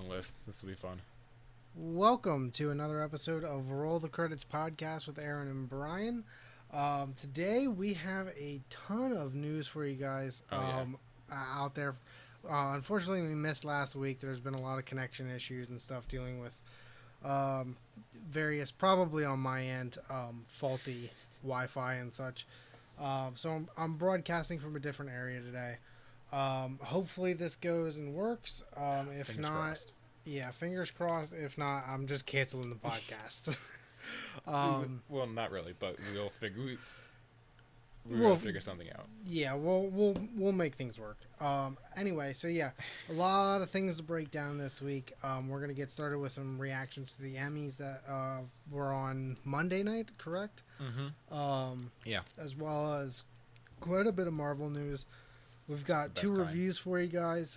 long list. This will be fun. Welcome to another episode of Roll the Credits podcast with Aaron and Brian. Um, today we have a ton of news for you guys Oh, yeah. um, uh, out there. Uh, unfortunately, we missed last week. There's been a lot of connection issues and stuff dealing with um, various, probably on my end, um, faulty Wi-Fi and such. Um, so I'm, I'm broadcasting from a different area today. Um, hopefully this goes and works. Um, if Fingers not, crossed. yeah, fingers crossed. If not, I'm just canceling the podcast. Um, well, not really, but we'll figure. We, Well, gonna figure something out. yeah, we'll we'll we'll make things work. Um, anyway, so yeah, a lot of things to break down this week. Um, we're gonna get started with some reactions to the Emmys that uh, were on Monday night, correct? Mm-hmm. Um, Yeah. as well as quite a bit of Marvel news. We've got two kind. reviews for you guys.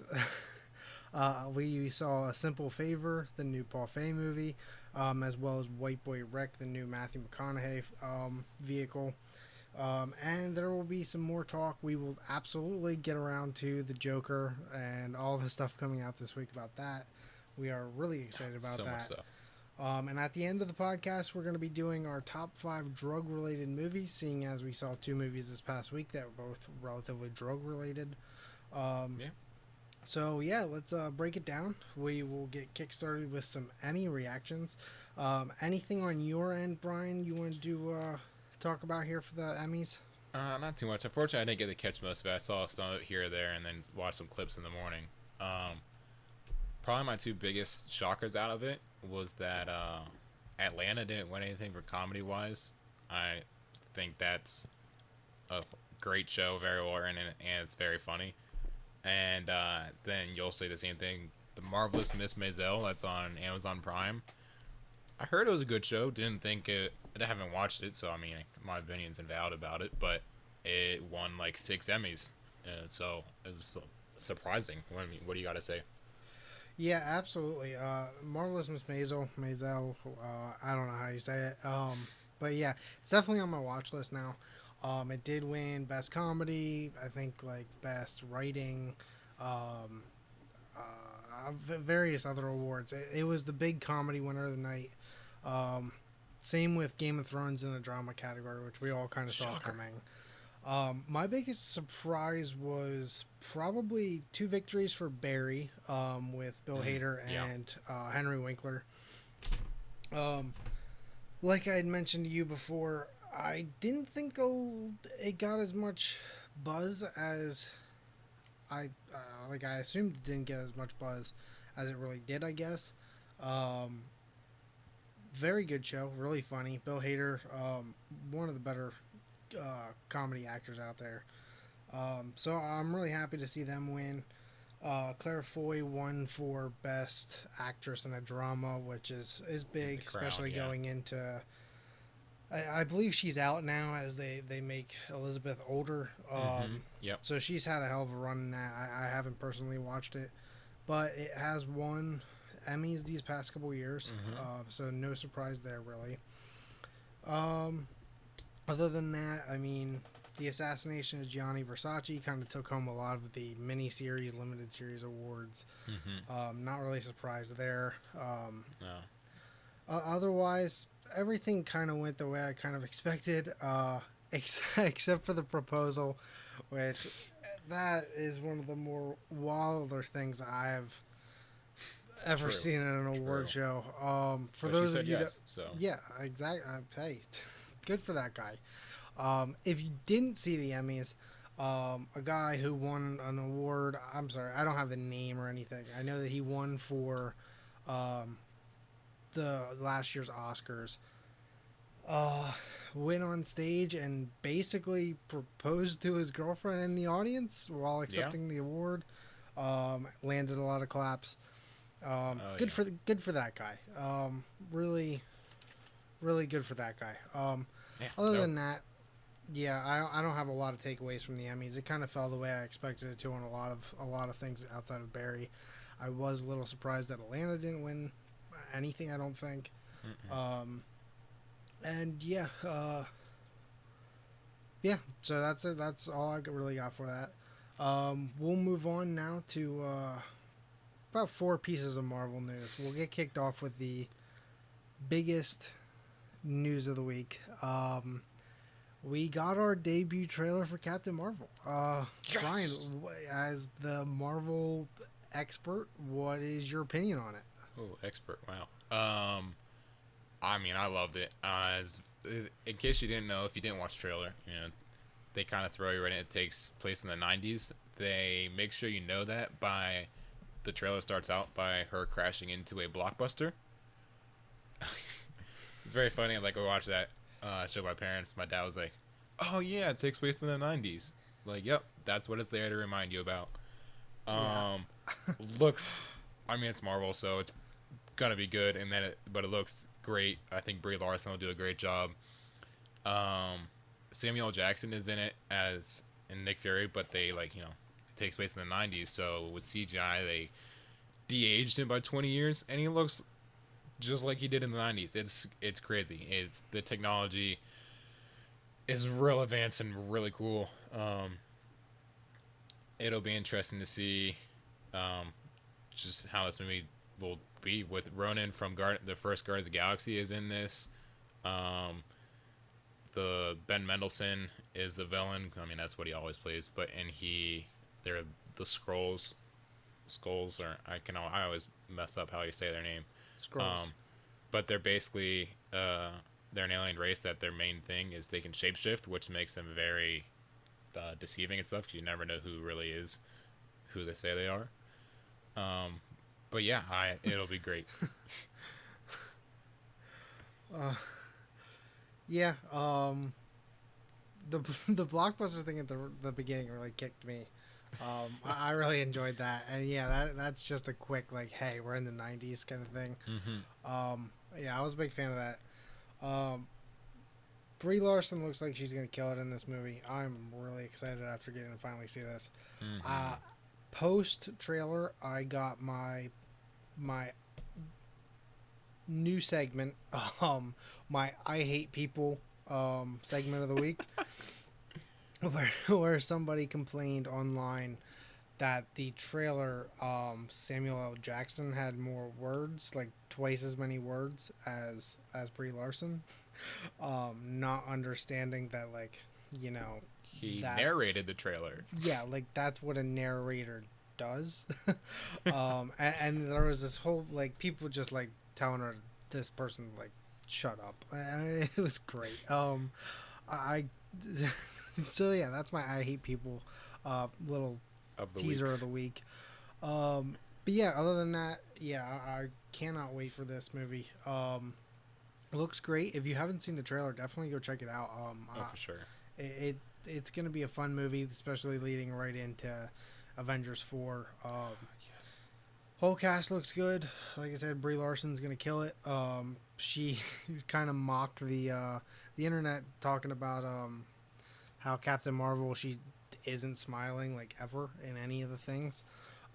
uh, we saw A Simple Favor, the new Paul Feig movie, um, as well as White Boy Rick, the new Matthew McConaughey um, vehicle. Um, and there will be some more talk. We will absolutely get around to the Joker and all the stuff coming out this week about that. We are really excited about so that. Um, and at the end of the podcast, we're going to be doing our top five drug related movies, seeing as we saw two movies this past week that were both relatively drug related. Um, Yeah. So, yeah, let's uh, break it down. We will get kickstarted with some Emmy reactions. Um, anything on your end, Brian, you want to uh, talk about here for the Emmys? Uh, not too much. Unfortunately, I didn't get to catch most of it. I saw some here or there, and then watched some clips in the morning. Um, probably my two biggest shockers out of it was that uh, Atlanta didn't win anything for comedy wise. I think that's a great show, very well and, and it's very funny. And uh, then you'll say the same thing. The marvelous Miss Maisel, that's on Amazon Prime. I heard it was a good show. Didn't think it. I haven't watched it, so I mean, my opinion's invalid about it. But it won like six Emmys, and so it was surprising. What do you got to say? Yeah, absolutely. Uh, Marvelous Miss Maisel, Maisel, uh, I don't know how you say it. Um, but yeah, it's definitely on my watch list now. Um, it did win Best Comedy, I think like Best Writing, um, uh, various other awards. It, it was the big comedy winner of the night. Um, same with Game of Thrones in the drama category, which we all kind of saw coming. Um, my biggest surprise was probably two victories for Barry um, with Bill Mhm, Hader yeah. and uh, Henry Winkler. Um, like I had mentioned to you before, I didn't think it got as much buzz as I uh, like. I assumed it didn't get as much buzz as it really did. I guess. Um, very good show, really funny. Bill Hader, um, one of the better uh, comedy actors out there. Um, so I'm really happy to see them win. Uh, Claire Foy won for Best Actress in a Drama, which is is big, especially yeah. going into. I, I believe she's out now as they they make Elizabeth older. Um, Mhm. Yep. so she's had a hell of a run in that. I, I haven't personally watched it, but it has won Emmys these past couple years. Mhm. Uh, so no surprise there, really. Um, other than that, I mean, the assassination of Gianni Versace kind of took home a lot of the mini series, limited series awards. hmm Um, not really surprised there. Um, No. uh, otherwise, everything kind of went the way I kind of expected, uh, ex- except for the proposal, which that is one of the more wilder things I have ever True. seen in an award show. Um, for But those of you yes, so that, yeah, exactly. Uh, hey, good for that guy. Um, if you didn't see the Emmys, um, a guy who won an award. I'm sorry, I don't have the name or anything. I know that he won for um, the last year's Oscars. Uh, went on stage and basically proposed to his girlfriend in the audience while accepting the award. Um, landed a lot of claps. Um, Oh, good yeah. for good for that guy. Um, really, really good for that guy. Um, yeah. other than that, yeah, I don't, I don't have a lot of takeaways from the Emmys. It kind of fell the way I expected it to on a lot of a lot of things outside of Barry. I was a little surprised that Atlanta didn't win anything. I don't think. Um, and yeah, uh, yeah. So that's it. That's all I really got for that. Um, we'll move on now to uh, about four pieces of Marvel news. We'll get kicked off with the biggest news of the week. Um, we got our debut trailer for Captain Marvel. Uh, Yes! Brian, as the Marvel expert, what is your opinion on it? Oh, expert! Wow. Um, I mean, I loved it. Uh, as, in case you didn't know, if you didn't watch the trailer, you know, they kind of throw you right in. It takes place in the '90s. They make sure you know that by the trailer starts out by her crashing into a blockbuster. it's very funny. Like we watched that uh, show my parents. My dad was like, "Oh yeah, it takes place in the '90s." Like, yep, that's what it's there to remind you about. Yeah. Um, looks. I mean, it's Marvel, so it's gonna be good. And then, it, but it looks great. I think Brie Larson will do a great job. Um, Samuel Jackson is in it as in Nick Fury, but they like you know it takes place in the '90s, so with CGI they de-aged him by 20 years, and he looks just like he did in the '90s. It's it's crazy. It's the technology is real advanced and really cool. Um, it'll be interesting to see um, just how this movie will be with Ronan from Guard- the first Guardians of the Galaxy is in this. Um, the Ben Mendelsohn is the villain. I mean, that's what he always plays. But and he, they're the scrolls. Skrulls or I can I always mess up how you say their name. Scrolls. Um, but they're basically uh, they're an alien race that their main thing is they can shapeshift, which makes them very uh, deceiving and stuff. 'cause you never know who really is who they say they are. Um, but yeah, I it'll be great. Uh, yeah. Um, the the blockbuster thing at the the beginning really kicked me. Um, I, really enjoyed that, and yeah, that that's just a quick like, hey, we're in the '90s kind of thing. mm-hmm. Um, yeah, I was a big fan of that. Um, Brie Larson looks like she's gonna kill it in this movie. I'm really excited after getting to finally see this. Mm-hmm. Uh, post trailer, I got my my new segment, um, my I hate people um segment of the week, where where somebody complained online that the trailer um Samuel L. Jackson had more words, like twice as many words as as Brie Larson, um, not understanding that like you know he narrated the trailer. yeah, like that's what a narrator does. um, and, and there was this whole like people just like telling her this person like shut up. It was great. Um, I so yeah, that's my I hate people uh little Of the teaser week. of the week. Um, but yeah, other than that, yeah, I, I cannot wait for this movie. Um, looks great. If you haven't seen the trailer, definitely go check it out. Um, Oh, I- for sure. it, it it's gonna be a fun movie, especially leading right into Avengers four. Um, whole cast looks good. Like I said, Brie Larson's gonna kill it. Um, she kind of mocked the uh, the internet talking about um, how Captain Marvel she isn't smiling like ever in any of the things.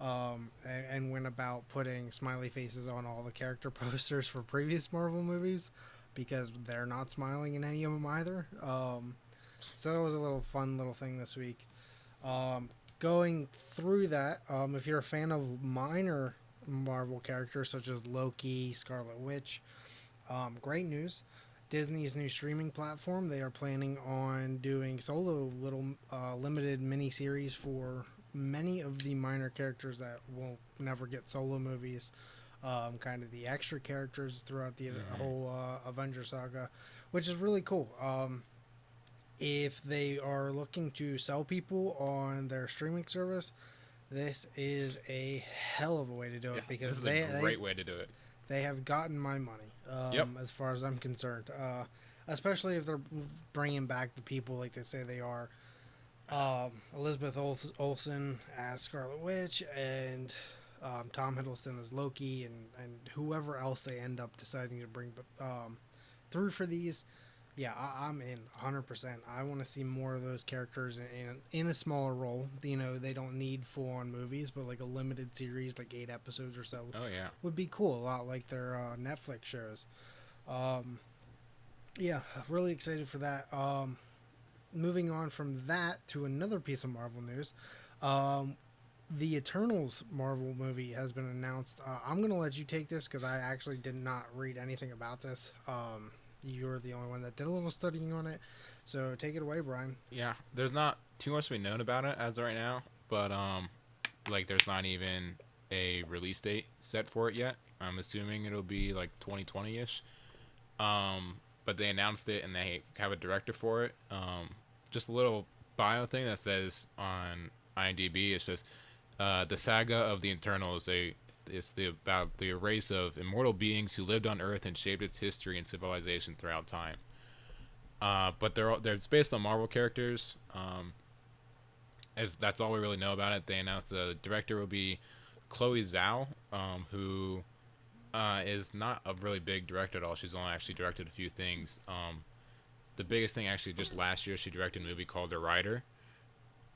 Um, and, and went about putting smiley faces on all the character posters for previous Marvel movies because they're not smiling in any of them either. Um, so that was a little fun little thing this week. Um, going through that, um, if you're a fan of minor Marvel characters such as Loki, Scarlet Witch, um, great news. Disney's new streaming platform, they are planning on doing solo little uh, limited mini series for many of the minor characters that won't never get solo movies. Um, kind of the extra characters throughout the Mhm. whole uh, Avenger saga, which is really cool. Um, if they are looking to sell people on their streaming service, this is a hell of a way to do it Yeah, because this is they, a they great way to do it. they have gotten my money um, Yep. as far as I'm concerned. Uh, especially if they're bringing back the people like they say they are. Um, Elizabeth Ol- Olsen as Scarlet Witch and um, Tom Hiddleston as Loki and, and whoever else they end up deciding to bring um, through for these. Yeah, I, I'm in 100%. I want to see more of those characters in, in, in a smaller role. You know, they don't need full on movies, but like a limited series, like eight episodes or so, Oh yeah. would be cool. A lot like their uh, Netflix shows. Um, yeah, really excited for that. Um, moving on from that to another piece of Marvel news. Um, the Eternals Marvel movie has been announced. Uh, I'm gonna let you take this because I actually did not read anything about this. Um, you're the only one that did a little studying on it, so take it away, Brian. Yeah, there's not too much to be known about it as of right now, but um, like there's not even a release date set for it yet. I'm assuming it'll be like 2020 ish. Um, but they announced it and they have a director for it. Um, just a little bio thing that says on IMDb. It's just uh, the saga of the Eternals. They it's the about the race of immortal beings who lived on Earth and shaped its history and civilization throughout time. Uh, but they're they're it's based on Marvel characters. Um, as that's all we really know about it. They announced the director will be Chloe Zhao, um, who uh, is not a really big director at all. She's only actually directed a few things. Um, the biggest thing actually just last year she directed a movie called The Rider.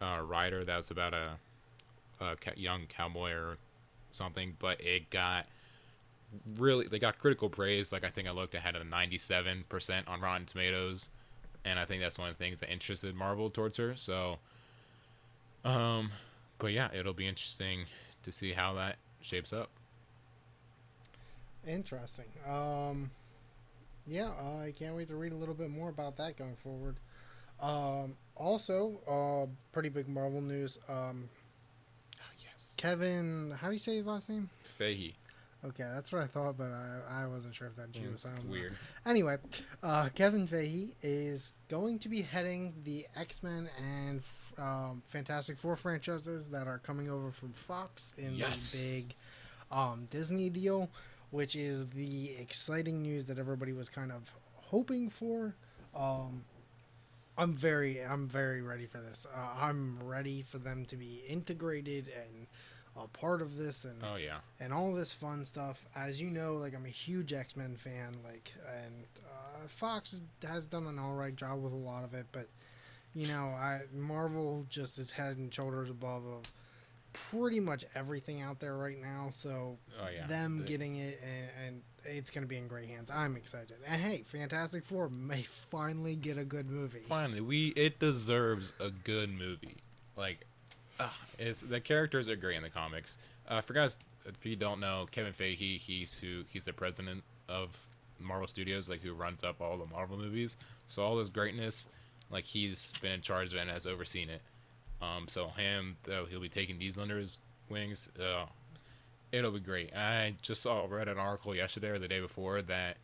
Uh, Rider that was about a, a young cowboy or something, but it got really they got critical praise. Like I think I looked, it had a 97% on Rotten Tomatoes, and I think that's one of the things that interested Marvel towards her. So, um, but yeah, it'll be interesting to see how that shapes up. Interesting. Um, yeah, uh, I can't wait to read a little bit more about that going forward. Um, also, uh, pretty big Marvel news. Um. Kevin, how do you say his last name? Feige. Okay, that's what I thought, but I, I wasn't sure if that was weird. Anyway, uh, Kevin Feige is going to be heading the X Men and um, Fantastic Four franchises that are coming over from Fox in yes. the big um, Disney deal which is the exciting news that everybody was kind of hoping for. Um, I'm very, I'm very ready for this. Uh, I'm ready for them to be integrated and a part of this, and oh yeah, and all this fun stuff. As you know, like I'm a huge X Men fan, like, and uh, Fox has done an all right job with a lot of it, but you know, I Marvel just is head and shoulders above of pretty much everything out there right now. So oh, yeah. them the... getting it and, and it's going to be in great hands. I'm excited. And hey, Fantastic Four may finally get a good movie. Finally, we it deserves a good movie. Like, uh, it's the characters are great in the comics. Uh, for guys, if you don't know, Kevin Feige, he's who he's the president of Marvel Studios, like who runs up all the Marvel movies. So all this greatness, like he's been in charge of and has overseen it. Um, so him, uh, he'll be taking these under his wings. Uh, it'll be great. I just saw read an article yesterday or the day before that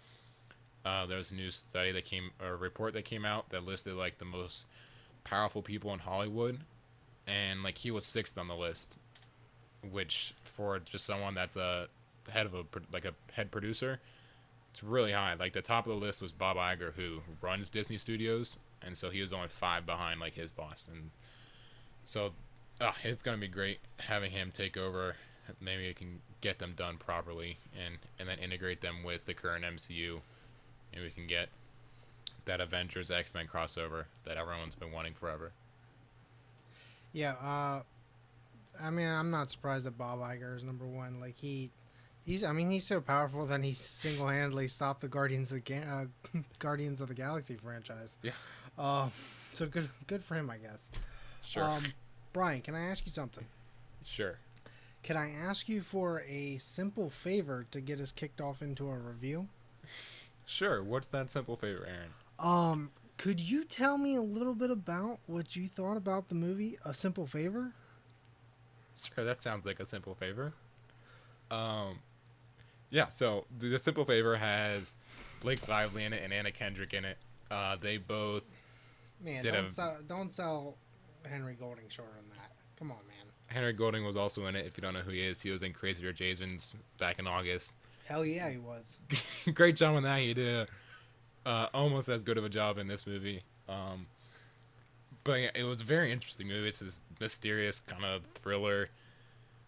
uh, there was a new study that came, a report that came out that listed like the most powerful people in Hollywood, and like he was sixth on the list, which for just someone that's a head of a like a head producer, it's really high. Like the top of the list was Bob Iger, who runs Disney Studios, and so he was only five behind like his boss, and so, uh, it's gonna be great having him take over. Maybe it can get them done properly, and and then integrate them with the current MCU, and we can get that Avengers X Men crossover that everyone's been wanting forever. Yeah, uh, I mean, I'm not surprised that Bob Iger is number one. Like he, he's. I mean, he's so powerful that he single handedly stopped the Guardians of the Ga- uh, Guardians of the Galaxy franchise. Yeah. Uh, so good, good for him, I guess. Sure. Um, Brian, can I ask you something? Sure. Can I ask you for a simple favor to get us kicked off into a review? Sure. What's that simple favor, Aaron? Um, could you tell me a little bit about what you thought about the movie A Simple Favor? Sure, that sounds like a simple favor. Um, yeah. So the Simple Favor has Blake Lively in it and Anna Kendrick in it. Uh, they both man don't a, sell, don't sell Henry Golding short on that. Come on, man. Henry Golding was also in it. If you don't know who he is, he was in Crazy Rich Asians back in August. Hell yeah, he was. Great job on that. He did a, uh, almost as good of a job in this movie. Um, but yeah, it was a very interesting movie. It's this mysterious kind of thriller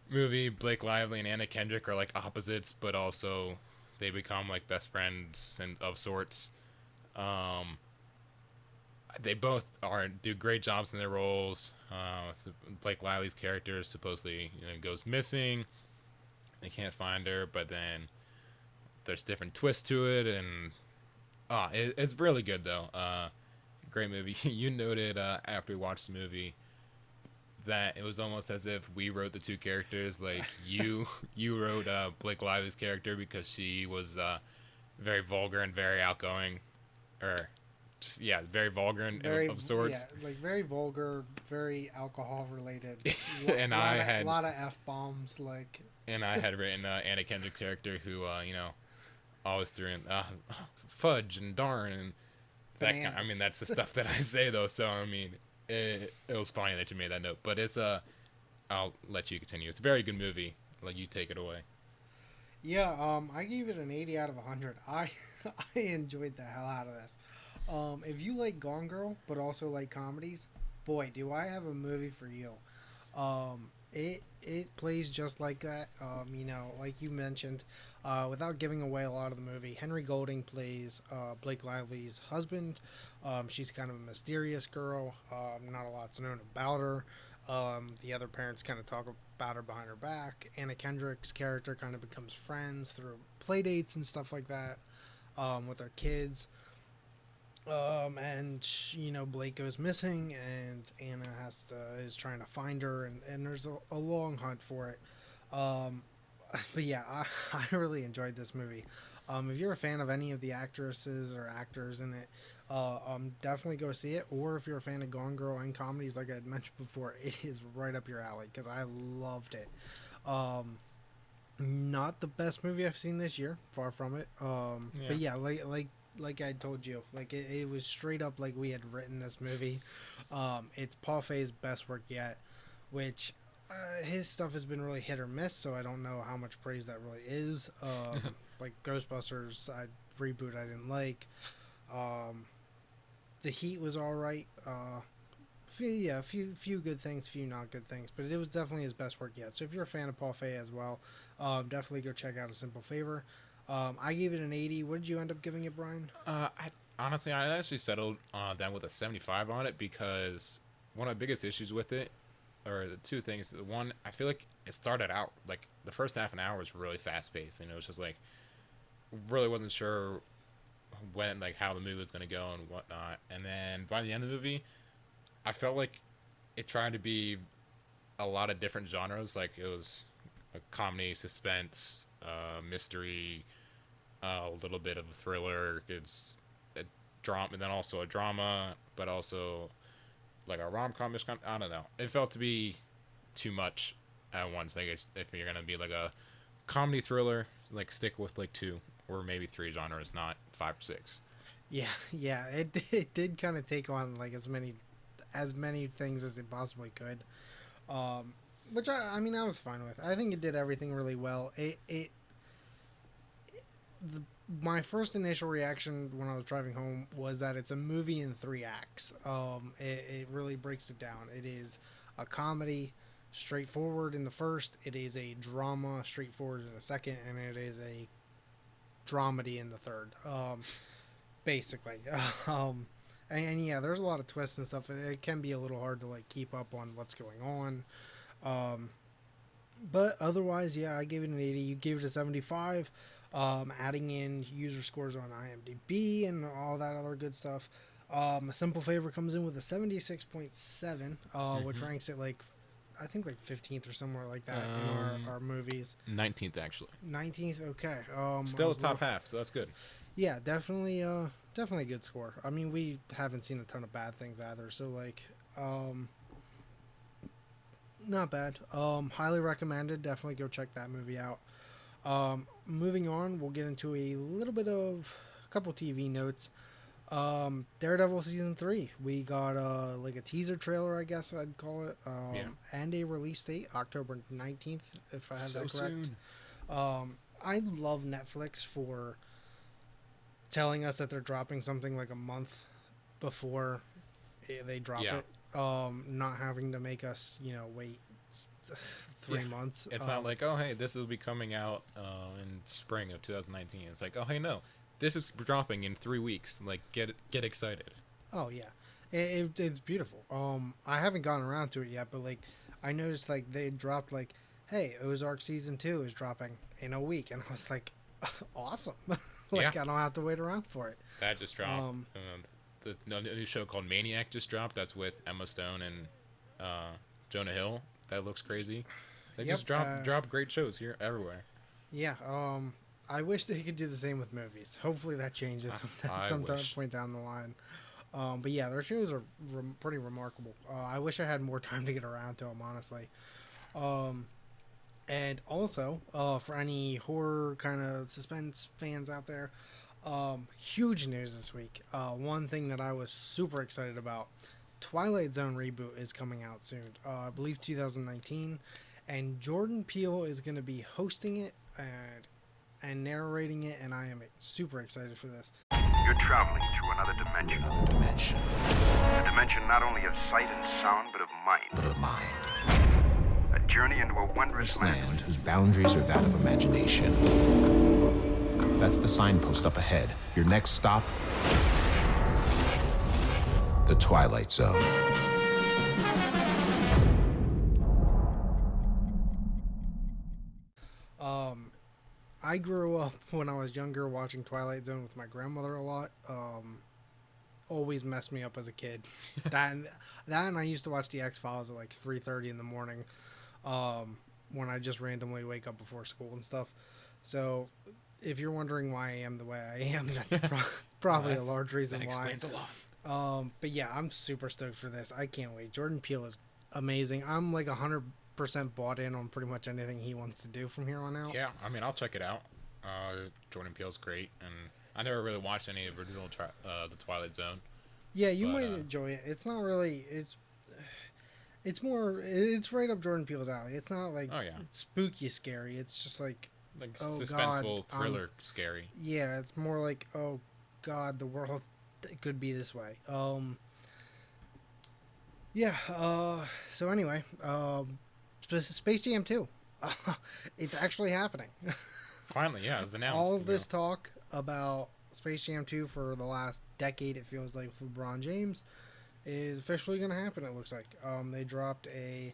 movie. Blake Lively and Anna Kendrick are like opposites, but also they become like best friends and of sorts. Um, they both are do great jobs in their roles. Uh, Blake Lively's character supposedly you know, goes missing. They can't find her, but then there's different twists to it, and ah, oh, it, it's really good though. Uh, great movie. you noted uh, after we watched the movie that it was almost as if we wrote the two characters. Like you, you wrote uh, Blake Lively's character because she was uh, very vulgar and very outgoing, or just yeah, very vulgar and very of sorts. Yeah, like very vulgar, very alcohol related. and I of, had a lot of f bombs. Like and I had written uh, Anna Kendrick character who uh, you know always threw in uh, fudge and darn and that kind, I mean that's the stuff that I say though. So I mean it, it was funny that you made that note, but it's uh I'll let you continue. It's a very good movie. Like you take it away. Yeah, um, I gave it an 80 out of 100. I I enjoyed the hell out of this. Um, if you like Gone Girl, but also like comedies, boy, do I have a movie for you. Um, it it plays just like that. Um, you know, like you mentioned, uh, without giving away a lot of the movie, Henry Golding plays uh, Blake Lively's husband. Um, she's kind of a mysterious girl. Um, not a lot's known about her. Um, the other parents kind of talk about her behind her back. Anna Kendrick's character kind of becomes friends through play dates and stuff like that um, with their kids. Um, and sh- you know Blake goes missing, and Anna has to is trying to find her, and, and there's a, a long hunt for it. Um, but yeah, I, I really enjoyed this movie. Um, if you're a fan of any of the actresses or actors in it, uh, um, definitely go see it. Or if you're a fan of Gone Girl and comedies, like I had mentioned before, it is right up your alley because I loved it. Um, not the best movie I've seen this year, far from it. Um, but yeah, like like like I told you, like it, it was straight up like we had written this movie. Um, it's Paul Feig's best work yet, which uh, his stuff has been really hit or miss, so I don't know how much praise that really is. Um, like Ghostbusters, I reboot I didn't like. Um, the Heat was all right. Uh, few, yeah, few few good things, few not good things, but it was definitely his best work yet. So if you're a fan of Paul Feig as well, um, definitely go check out A Simple Favor. Um, I gave it an 80. What did you end up giving it, Brian? Uh, I honestly, I actually settled uh, down with a 75 on it because one of the biggest issues with it, or the two things. The one, I feel like it started out like the first half an hour was really fast paced, and it was just like really wasn't sure when, like, how the movie was gonna go and whatnot. And then by the end of the movie, I felt like it tried to be a lot of different genres. Like it was a comedy, suspense, uh, mystery, uh, a little bit of a thriller. It's a drama, and then also a drama, but also like a rom com. is kind. I don't know. It felt to be too much at once. Like if you're gonna be like a comedy thriller, like stick with like two or maybe three genres, not five or six. Yeah, yeah, it it did kind of take on like as many as many things as it possibly could. Um, which I, I mean, I was fine with. I think it did everything really well. It it, the, my first initial reaction when I was driving home was that it's a movie in three acts. Um, it, it really breaks it down. It is a comedy, straightforward in the first. It is a drama, straightforward in the second, and it is a dramedy in the third. Um, basically. um, and, and yeah, there's a lot of twists and stuff. It, can be a little hard to like keep up on what's going on. Um, but otherwise, yeah, I gave it an 80. You gave it a 75. Um, adding in user scores on IMDb and all that other good stuff. Um, a simple favor comes in with a 76.7, uh, which Mhm. ranks it like, I think like 15th or somewhere like that in Um, our, our movies. Nineteenth actually, 19th, okay. Um, still the top low- half, so that's good. yeah, definitely uh definitely a good score. I mean, we haven't seen a ton of bad things either, so like um not bad. Um highly recommended. Definitely go check that movie out. Um moving on, we'll get into a little bit of a couple TV notes. Um Daredevil season 3. We got uh like a teaser trailer, I guess I'd call it. Um Yeah. and a release date, October 19th if I have so that correct. soon. Um, I love Netflix for telling us that they're dropping something like a month before they drop Yeah. it. Um, not having to make us, you know, wait three Yeah. months. It's Um, not like, oh, hey, this will be coming out uh, in spring of 2019. It's like, oh, hey, no, this is dropping in three weeks. Like, get get excited. Oh yeah, it, it, it's beautiful. Um, I haven't gotten around to it yet, but like, I noticed like they dropped like, hey, Ozark season two is dropping in a week, and I was like, awesome. like Yeah. I don't have to wait around for it. That just dropped. Um, Um, the no- new show called Maniac just dropped. That's with Emma Stone and uh, Jonah Hill. That looks crazy. They Yep, just drop uh, drop great shows here everywhere. Yeah. Um, I wish they could do the same with movies. Hopefully that changes sometime, sometime point down the line. Um, but yeah, their shows are rem- pretty remarkable. Uh, I wish I had more time to get around to them, honestly. Um, and also, uh, for any horror kind of suspense fans out there, um, huge news this week. Uh, one thing that I was super excited about: Twilight Zone reboot is coming out soon. Uh, I believe 2019, and Jordan Peele is going to be hosting it and and narrating it, and I am super excited for this. You're traveling through another dimension. Another dimension, A dimension not only of sight and sound, but of mind. but of mind. A journey into a wondrous land. land whose boundaries are that of imagination. That's the signpost up ahead. Your next stop the Twilight Zone. I grew up when I was younger watching Twilight Zone with my grandmother a lot. Um, always messed me up as a kid. that and, that and I used to watch the X Files at like three thirty in the morning, um, when I just randomly wake up before school and stuff. So, if you're wondering why I am the way I am, that's pro- probably a That's- large reason that why. explains a lot. Um, but yeah, I'm super stoked for this. I can't wait. Jordan Peele is amazing. I'm like a hundred percent bought in on pretty much anything he wants to do from here on out. Yeah, I mean, I'll check it out. Uh, Jordan Peele's great, and I never really watched any of original tri- uh, the Twilight Zone. Yeah, you But, might uh, enjoy it. It's not really. It's. It's more. It's right up Jordan Peele's alley. It's not like Oh, yeah. spooky scary. It's just like Like Oh, suspenseful, God, um, thriller, scary. yeah. It's more like oh, God, the world could be this way. Um. Yeah. Uh. So anyway, um, Space Jam two. it's actually happening. Finally, yeah, it was announced. all of this know. talk about Space Jam 2 for the last decade, it feels like, with LeBron James, is officially going to happen, it looks like. Um, they dropped a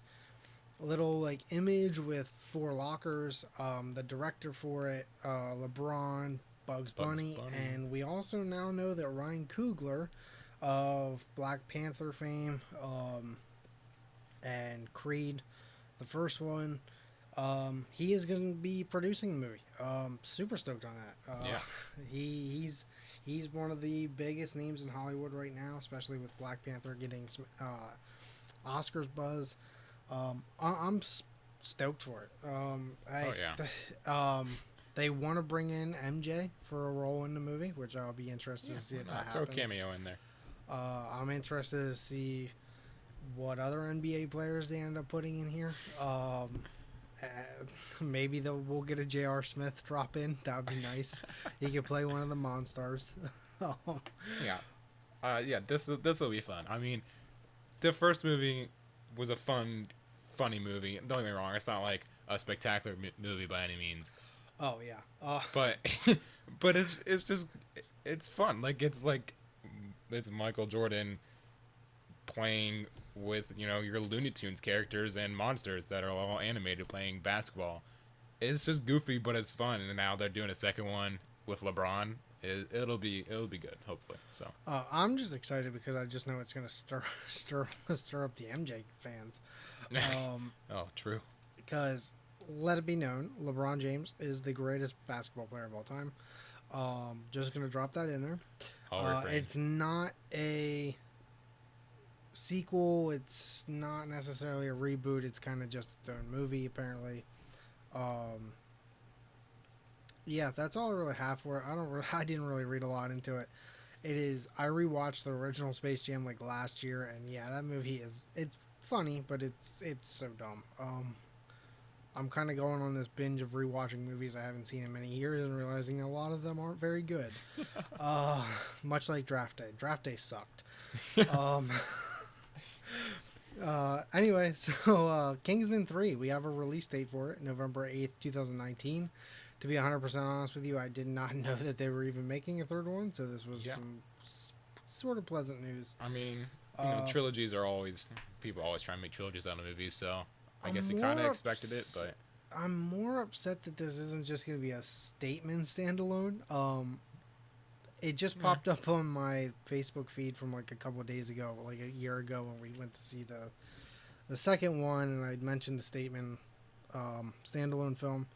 little, like, image with four lockers. Um, the director for it, uh, LeBron, Bugs, Bugs Bunny, Bunny. and we also now know that Ryan Coogler of Black Panther fame um, and Creed, the first one, um, he is going to be producing the movie. Um, super stoked on that. Uh, Yeah. He he's he's one of the biggest names in Hollywood right now, especially with Black Panther getting some uh, Oscars buzz. Um, I, I'm stoked for it. Um, I, Oh, yeah. Um, they want to bring in MJ for a role in the movie, which I'll be interested to see if that Throw a cameo in there. Uh, I'm interested to see what other NBA players they end up putting in here. Um, uh, maybe they'll we'll get a J.R. Smith drop in. That would be nice. he could play one of the monsters. Um, Yeah, uh, yeah. This this will be fun. I mean, the first movie was a fun, funny movie. Don't get me wrong; it's not like a spectacular m- movie by any means, oh yeah. Uh, but but it's it's just it's fun. Like it's like it's Michael Jordan playing with you know your Looney Tunes characters and monsters that are all animated playing basketball. It's just goofy, but it's fun. And now they're doing a second one with LeBron. It, it'll be it'll be good, hopefully. So uh, I'm just excited because I just know it's gonna stir stir stir up the MJ fans. Um, oh, true. because let it be known, LeBron James is the greatest basketball player of all time. Um, just gonna drop that in there. Uh, it's not a sequel. It's not necessarily a reboot. It's kind of just its own movie, apparently. Um, yeah, that's all I really have for it. I don't. Re- I didn't really read a lot into it. It is. I rewatched the original Space Jam like last year, and yeah, that movie is. It's funny, but it's it's so dumb. Um, I'm kind of going on this binge of rewatching movies I haven't seen in many years and realizing a lot of them aren't very good. uh, much like Draft Day. Draft Day sucked. um, uh, anyway, so uh, Kingsman 3, we have a release date for it, November 8th, 2019. To be 100% honest with you, I did not know that they were even making a third one, so this was Yeah. some s- sort of pleasant news. I mean, you know, Uh, trilogies are always people always try and make trilogies out of movies, so I I'm guess you kind of expected it, but I'm more upset that this isn't just going to be a Statesman standalone. Um, it just Yeah. popped up on my Facebook feed from like a couple of days ago, like a year ago when we went to see the The second one, and I'd mentioned the Statesman, um, standalone film.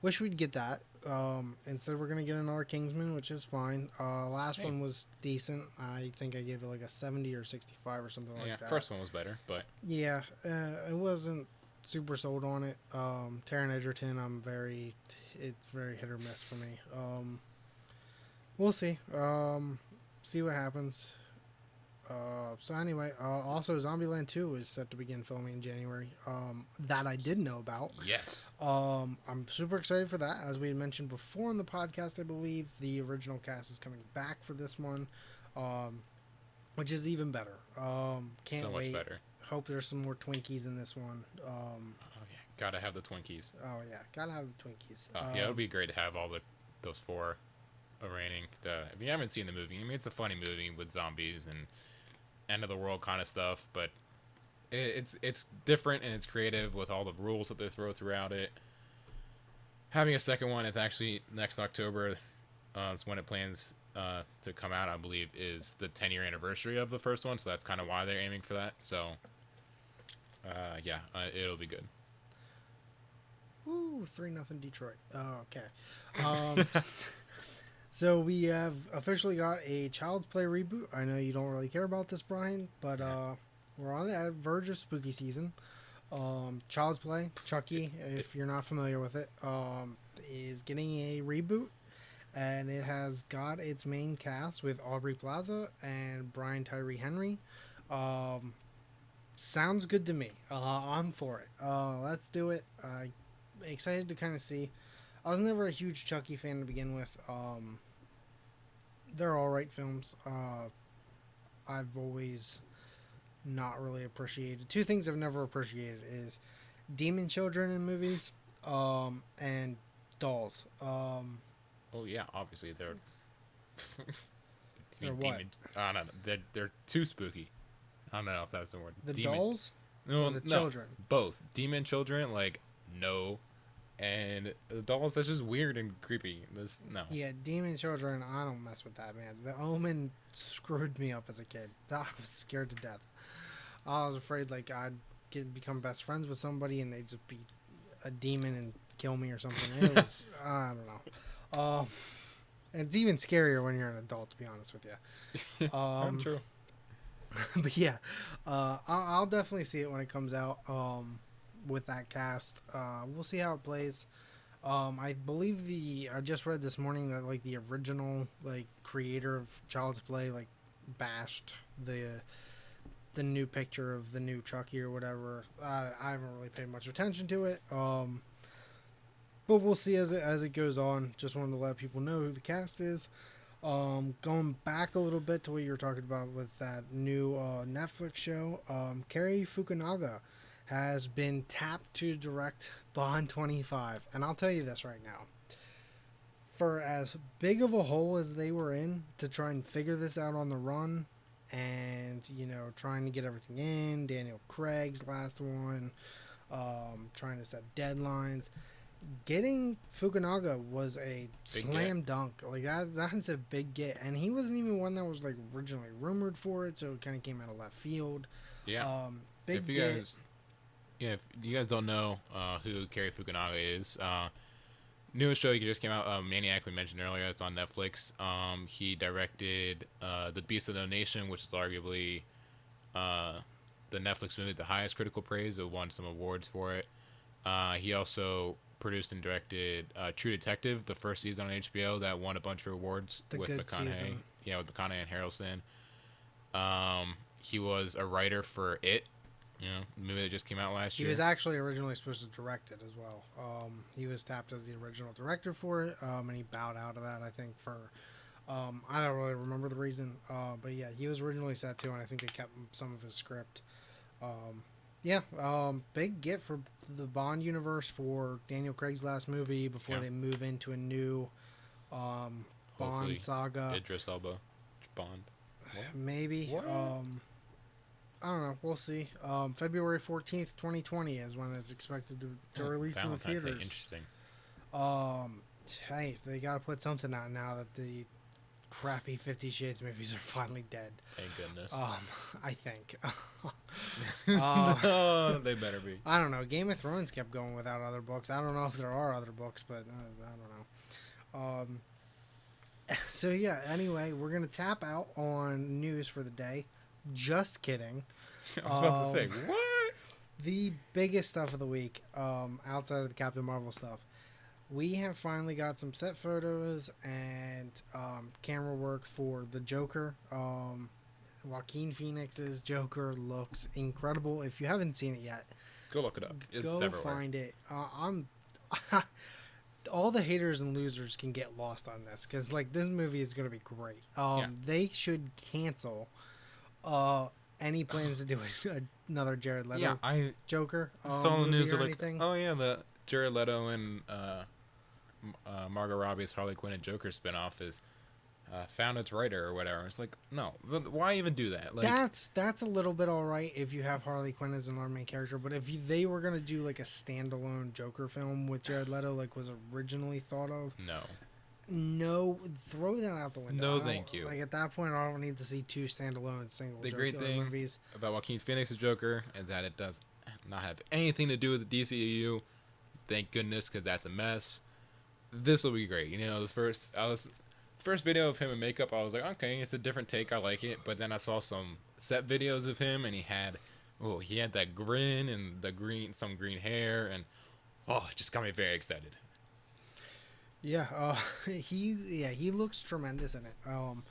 Wish we'd get that. Um, instead, we're gonna get another Kingsman, which is fine. Uh, last Hey. one was decent. I think I gave it like a seventy or sixty-five or something like that. yeah, first one was better, but Yeah, uh, I wasn't super sold on it. Um, Taron Egerton, I'm very, it's very hit or miss for me. Um, we'll see. Um, see what happens. Uh, so anyway, uh, also Zombieland 2 is set to begin filming in January. Um, that I did know about. yes, Um, I'm super excited for that. As we had mentioned before in the podcast, I believe the original cast is coming back for this one, um, which is even better. Um, can't so much wait. better. Hope there's some more Twinkies in this one. Um, Oh yeah, gotta have the Twinkies. oh yeah, gotta have the Twinkies. Uh, yeah, it Um, would be great to have all the those four reigning. Uh, if you haven't seen the movie, I mean, it's a funny movie with zombies and end of the world kind of stuff, but it, it's it's different and it's creative with all the rules that they throw throughout it. Having a second one, it's actually next October. Uh, is when it plans uh, to come out. I believe is the 10 year anniversary of the first one, so that's kind of why they're aiming for that. So, uh, yeah, uh, it'll be good. Woo, three nothing Detroit. Oh, okay. Um, so we have officially got a Child's Play reboot. I know you don't really care about this, Brian, but uh, we're on the verge of spooky season. Um, Child's Play, Chucky, if you're not familiar with it, um, is getting a reboot, and it has got its main cast with Aubrey Plaza and Brian Tyree Henry. Um, sounds good to me. Uh, I'm for it. Uh, let's do it. I excited to kind of see. I was never a huge Chucky fan to begin with. Um, they're all right films. Uh, I've always not really appreciated two things I've never appreciated is demon children in movies, um, and dolls. Um, Oh yeah, obviously they're. They're Demon- what? I don't know. They're they're too spooky. I don't know if that's the word. the Demon- dolls No, the no, children. Both demon children, like no, and dolls. That's just weird and creepy. This no. Yeah, demon children. I don't mess with that, man. The Omen screwed me up as a kid. I was scared to death. I was afraid like I'd get become best friends with somebody and they'd just be a demon and kill me or something. It was I don't know. Um, and it's even scarier when you're an adult, to be honest with you. Um, true. but yeah, uh, I'll, I'll definitely see it when it comes out. Um, with that cast, uh, we'll see how it plays. Um, I believe the I just read this morning that like the original like creator of Child's Play like bashed the the new picture of the new Chucky or whatever. I, I haven't really paid much attention to it. Um, but we'll see as it as it goes on. Just wanted to let people know who the cast is. Um, going back a little bit to what you were talking about with that new uh, Netflix show, um, Cary Fukunaga has been tapped to direct Bond 25. And I'll tell you this right now. For as big of a hole as they were in to try and figure this out on the run and, you know, trying to get everything in, Daniel Craig's last one, um, trying to set deadlines, getting Fukunaga was a Big slam dunk. Like that that's a big get. And he wasn't even one that was like originally rumored for it, so it kinda came out of left field. Yeah. Um big if you get. guys, yeah, if you guys don't know uh, who Cary Fukunaga is, uh, newest show he just came out, uh, Maniac. We mentioned earlier. It's on Netflix. Um, he directed uh, The Beast of No Nation, which is arguably uh, the Netflix movie with the highest critical praise. It won some awards for it. Uh, he also produced and directed uh, True Detective, the first season on HBO that won a bunch of awards The with good McConaughey. season. Yeah, with McConaughey and Harrelson. Um, he was a writer for It, you know, the movie that just came out last He year. He was actually originally supposed to direct it as well. Um, he was tapped as the original director for it, um, and he bowed out of that. I think for um, I don't really remember the reason, uh, but yeah, he was originally set to, and I think they kept some of his script. Um, yeah, um, big get for the Bond universe for Daniel Craig's last movie before Yeah. they move into a new um, Bond Hopefully saga. Idris Elba, Bond. Maybe. What? Um, I don't know. We'll see. Um, February fourteenth, twenty twenty, is when it's expected to, to release in the Valentine's Day, theaters. Interesting. Um, hey, they got to put something out now that the crappy Fifty Shades movies are finally dead. Thank goodness. Um, I think. uh, no, they better be. I don't know. Game of Thrones kept going without other books. I don't know if there are other books, but uh, I don't know. Um, so yeah. Anyway, we're gonna tap out on news for the day. Just kidding. I was about to say Um, what? The biggest stuff of the week, um, outside of the Captain Marvel stuff, we have finally got some set photos and um, camera work for the Joker. Um, Joaquin Phoenix's Joker looks incredible. If you haven't seen it yet, Go look it up. It's go everywhere. find it. Uh, I'm all the haters and losers can get lost on this because like this movie is going to be great. Um, Yeah. they should cancel uh any plans to do another Jared Leto Yeah, I Joker. Um, saw the news or like, anything. oh yeah, the Jared Leto and uh, uh, Margot Robbie's Harley Quinn and Joker spinoff is uh, found its writer or whatever. It's like, no, why even do that? Like, that's that's a little bit all right if you have Harley Quinn as another main character, but if you, they were gonna do like a standalone Joker film with Jared Leto, like was originally thought of, no, no, throw that out the window. No, thank you. Like at that point, I don't need to see two standalone single The great thing- movies. about Joaquin Phoenix Phoenix's Joker and that it does not have anything to do with the DCU. Thank goodness, because that's a mess. This will be great. You know, the first I was first video of him in makeup, I was like, okay, it's a different take. I like it. But then I saw some set videos of him, and he had oh, he had that grin and the green, some green hair, and oh, it just got me very excited. Yeah, uh, he yeah he looks tremendous in it. Um,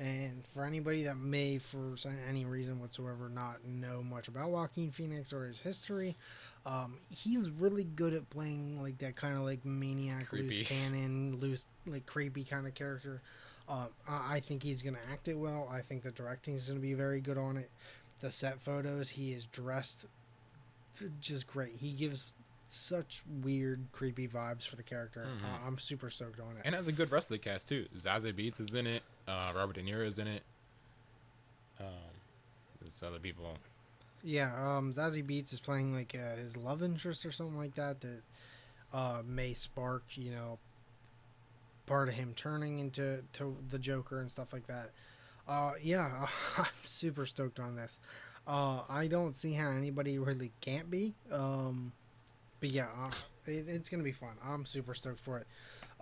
and for anybody that may, for any reason whatsoever, not know much about Joaquin Phoenix or his history, um, he's really good at playing like that kind of like maniac, Creepy. loose cannon, loose like creepy kind of character. Um, I, I think he's gonna act it well. I think the directing is gonna be very good on it. The set photos, he is dressed just great. He gives such weird, creepy vibes for the character. Mhm. Uh, I'm super stoked on it. And has a good rest of the cast too. Zazie Beetz is in it. Uh, Robert De Niro is in it. Um, there's other people. Yeah, um, Zazie Beetz is playing like uh, his love interest or something like that that uh, may spark, you know, part of him turning into to the Joker and stuff like that. Uh, yeah, I'm super stoked on this. Uh, I don't see how anybody really can't be. Um, but yeah, uh, it, it's gonna be fun. I'm super stoked for it.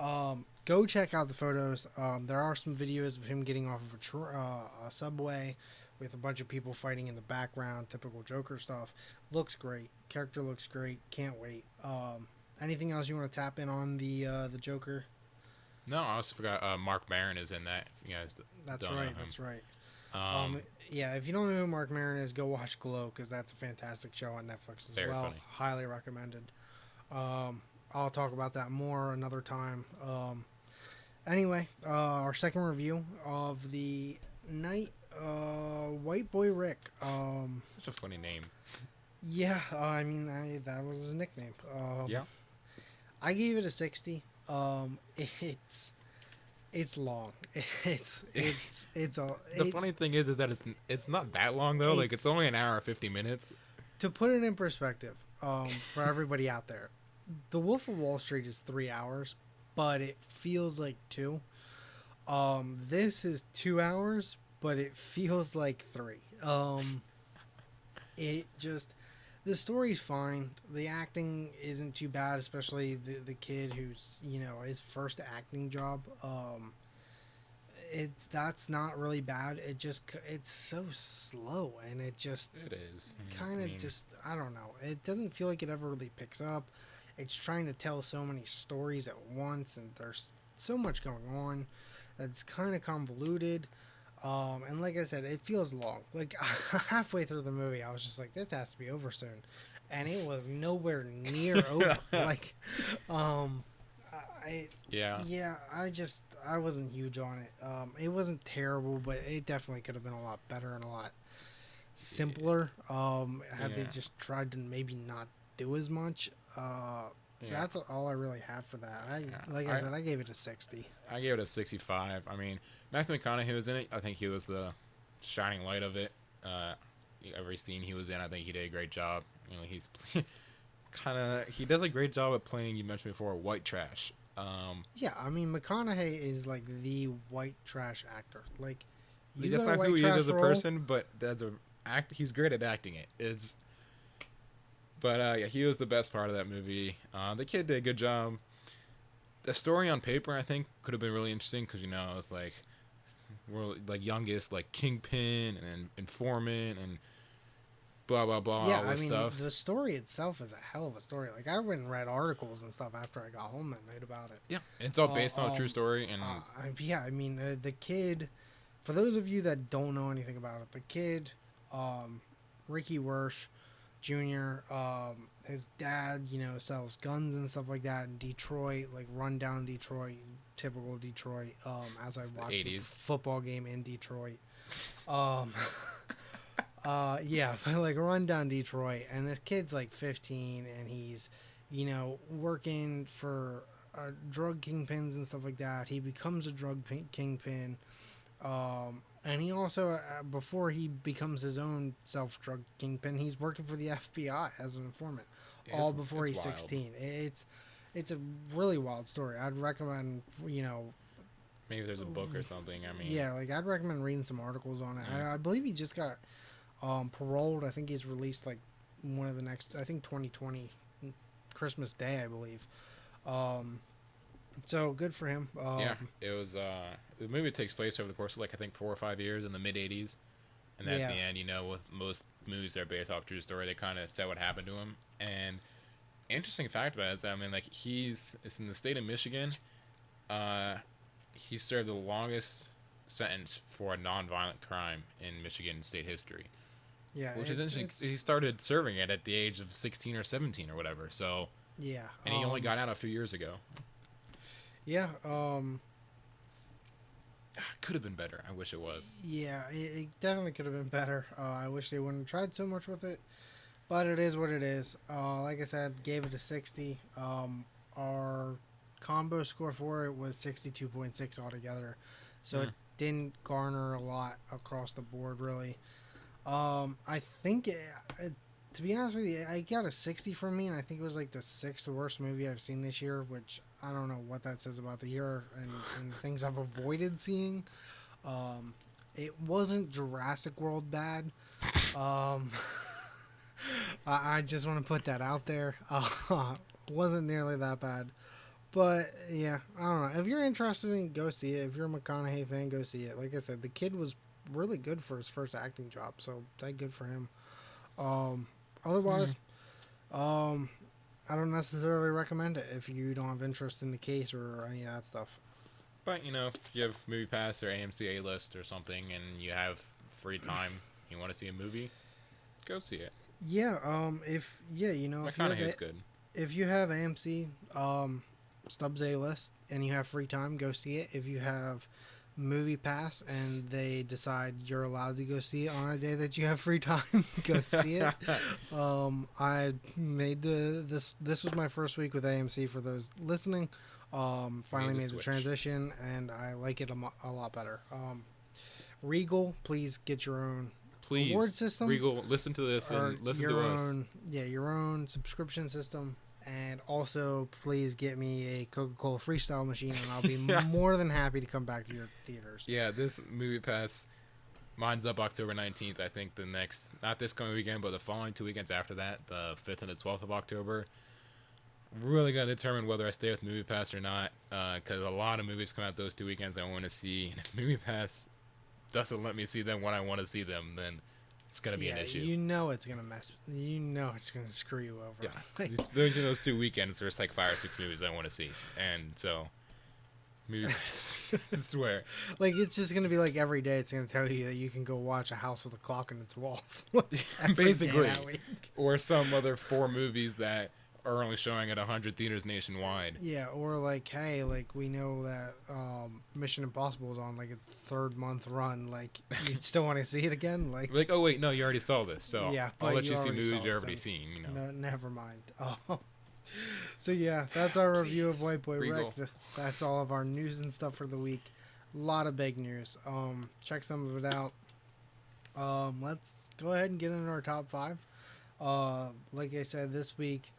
Um, go check out the photos. Um, there are some videos of him getting off of a, tr- uh, a subway with a bunch of people fighting in the background, typical Joker stuff. Looks great. Character looks great. Can't wait. Um, anything else you want to tap in on the uh, the Joker? No, I also forgot. Uh, Marc Maron is in that. If you guys That's right. That's right. Um, Um, yeah, if you don't know who Marc Maron is, go watch Glow because that's a fantastic show on Netflix as Very well. funny. Highly recommended. Um, I'll talk about that more another time. Um, anyway, uh, our second review of the night, uh, White Boy Rick. Um, such a funny name. yeah, uh, I mean I, that was his nickname. Um, Yeah. I gave it a sixty. Um, it's it's long. It's it's it's a. The it- funny thing is, is that it's it's not that long though. like it's It's- only an hour and fifty minutes. to put it in perspective um, for everybody out there, The Wolf of Wall Street is three hours, but it feels like two. Um, this is two hours, but it feels like three. Um, it just the story's fine. The acting isn't too bad, especially the the kid who's you know his first acting job. Um, it's that's not really bad. It just it's so slow and it just It is kind of just I don't know. It doesn't feel like it ever really picks up. It's trying to tell so many stories at once, and there's so much going on. That's kind of convoluted. Um, and like I said, it feels long. Like halfway through the movie, I was just like, "This has to be over soon," and it was nowhere near over. Like, um, I yeah. yeah, I just I wasn't huge on it. Um, it wasn't terrible, but it definitely could have been a lot better and a lot simpler. Um, had they just tried to maybe not do as much. Uh, Yeah. that's all I really have for that. I Yeah, like I, I- said, I gave it a sixty. I gave it a 65. I mean, Matthew McConaughey was in it. I think he was the shining light of it. Uh, every scene he was in, I think he did a great job. You know, he's kind of he does a great job at playing. You mentioned before, white trash. Um, Yeah, I mean McConaughey is like the white trash actor. Like you that's not who he is as a role, person, but as a act, he's great at acting it. It's, but uh, yeah, he was the best part of that movie. Uh, the kid did a good job. The story on paper, I think, could have been really interesting because you know it was like we're like youngest like kingpin and informant and blah blah blah Yeah, all I mean stuff. the story itself is a hell of a story. Like I went and read articles and stuff after I got home that night about it. yeah, it's all Uh, based on a true um, story and Uh, yeah, I mean uh, the kid. For those of you that don't know anything about it, the kid, um, Ricky Wershe Jr. Um, his dad, you know, sells guns and stuff like that in Detroit, like rundown Detroit, typical Detroit. Um, as I It's the watched the 80s. f- football game in Detroit. Um, uh, yeah, but like rundown Detroit, and this kid's like 15, and he's, you know, working for uh, drug kingpins and stuff like that. He becomes a drug pin- kingpin, um, and he also, uh, before he becomes his own self drug kingpin, he's working for the FBI as an informant. All before he's wild. 16. It's it's a really wild story. I'd recommend, you know, maybe there's a book or something. I mean, yeah, like I'd recommend reading some articles on it. Yeah. I, I believe he just got um, paroled. I think he's released like one of the next. I think 2020 Christmas Day, I believe. Um, so good for him. Um, yeah, it was. Uh, the movie takes place over the course of like I think four or five years in the mid '80s, and at Yeah. the end, you know, with most movies that are based off true story, they kind of say what happened to him. And interesting fact about it is, that, I mean, like he's it's in the state of Michigan. Uh, he served the longest sentence for a non-violent crime in Michigan state history, yeah, which is interesting. He started serving it at the age of 16 or 17 or whatever. So, Yeah, and he only um, got out a few years ago. Yeah, um, Could have been better. I wish it was. yeah, it, it definitely could have been better. Uh, I wish they wouldn't have tried so much with it, but it is what it is. Uh, like I said, gave it a 60. Um, our combo score for it was 62.6 altogether, so it Hmm. didn't garner a lot across the board, really. Um, I think, it, it, to be honest with you, I got a 60 from me, and I think it was like the sixth worst movie I've seen this year, which I don't know what that says about the year and, and things I've avoided seeing. Um, it wasn't Jurassic World bad. Um, I, I just want to put that out there. Uh, wasn't nearly that bad. But yeah, I don't know. If you're interested in go see it. If you're a McConaughey fan, go see it. Like I said, the kid was really good for his first acting job, so that good for him. Um, otherwise, um, I don't necessarily recommend it if you don't have interest in the case or any of that stuff. But you know, if you have Movie Pass or AMC A List or something, and you have free time, you want to see a movie, go see it. Yeah, um, if yeah, you know, if you, have good. if you have AMC, um, Stubs A list, and you have free time, go see it. If you have Movie Pass and they decide you're allowed to go see it on a day that you have free time, go see it. um, I made the this this was my first week with AMC for those listening. Um, finally Made made the the transition, and I like it a, mo- a lot better. Um, Regal, please get your own Please, Award system? Regal, listen to this and listen your to us. own, yeah, your own subscription system. And also, please get me a Coca Cola freestyle machine, and I'll be Yeah. more than happy to come back to your theaters. Yeah, this Movie Pass, mine's up October nineteenth. I think the next, not this coming weekend, but the following two weekends after that, the fifth and the twelfth of October. Really gonna determine whether I stay with Movie Pass or not, uh, because a lot of movies come out those two weekends I want to see, and if Movie Pass doesn't let me see them when I want to see them, then it's gonna be yeah, an issue. you know it's gonna mess. You know it's gonna screw you over. Yeah, Like, those, those two weekends, there's like five or six movies I want to see, and so. I swear, like it's just gonna be like every day. It's gonna tell you that you can go watch a house with a clock in its walls. Basically, or some other four movies that are only showing at hundred theaters nationwide. Yeah, or like, hey, like we know that um, Mission Impossible is on like a third month run. Like, you still want to see it again? Like, Like, oh wait, no, you already saw this, so Yeah, I'll let you you, see movies you've already so- seen. You know, no, never mind. Oh. So yeah, that's our review of White Boy Regal. Rick. That's all of our news and stuff for the week. A lot of big news. Um, check some of it out. Um, let's go ahead and get into our top five. Uh, like I said this week,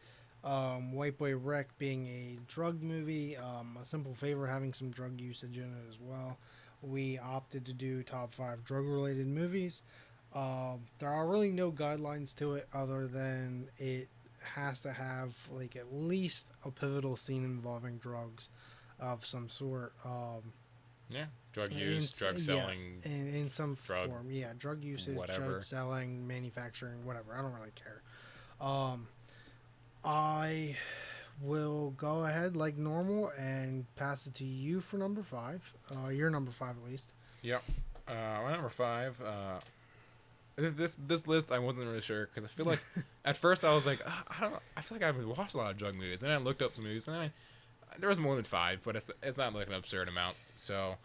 Um, White Boy Rick being a drug movie, um, A Simple Favor having some drug usage in it as well. We opted to do top five drug related movies. Um, there are really no guidelines to it other than it has to have like at least a pivotal scene involving drugs of some sort. Um, Yeah, drug use, s- drug yeah, selling. in, in some drug- form. Yeah, drug usage, whatever. drug selling, manufacturing, whatever. I don't really care. Um, I will go ahead like normal and pass it to you for number five. Uh, your number five at least. Yep. Uh, my number five. Uh, this, this this list I wasn't really sure because I feel like at first I was like "Ah, I don't I feel like I've watched a lot of drug movies and I looked up some movies and I there was more than five but it's it's not like an absurd amount so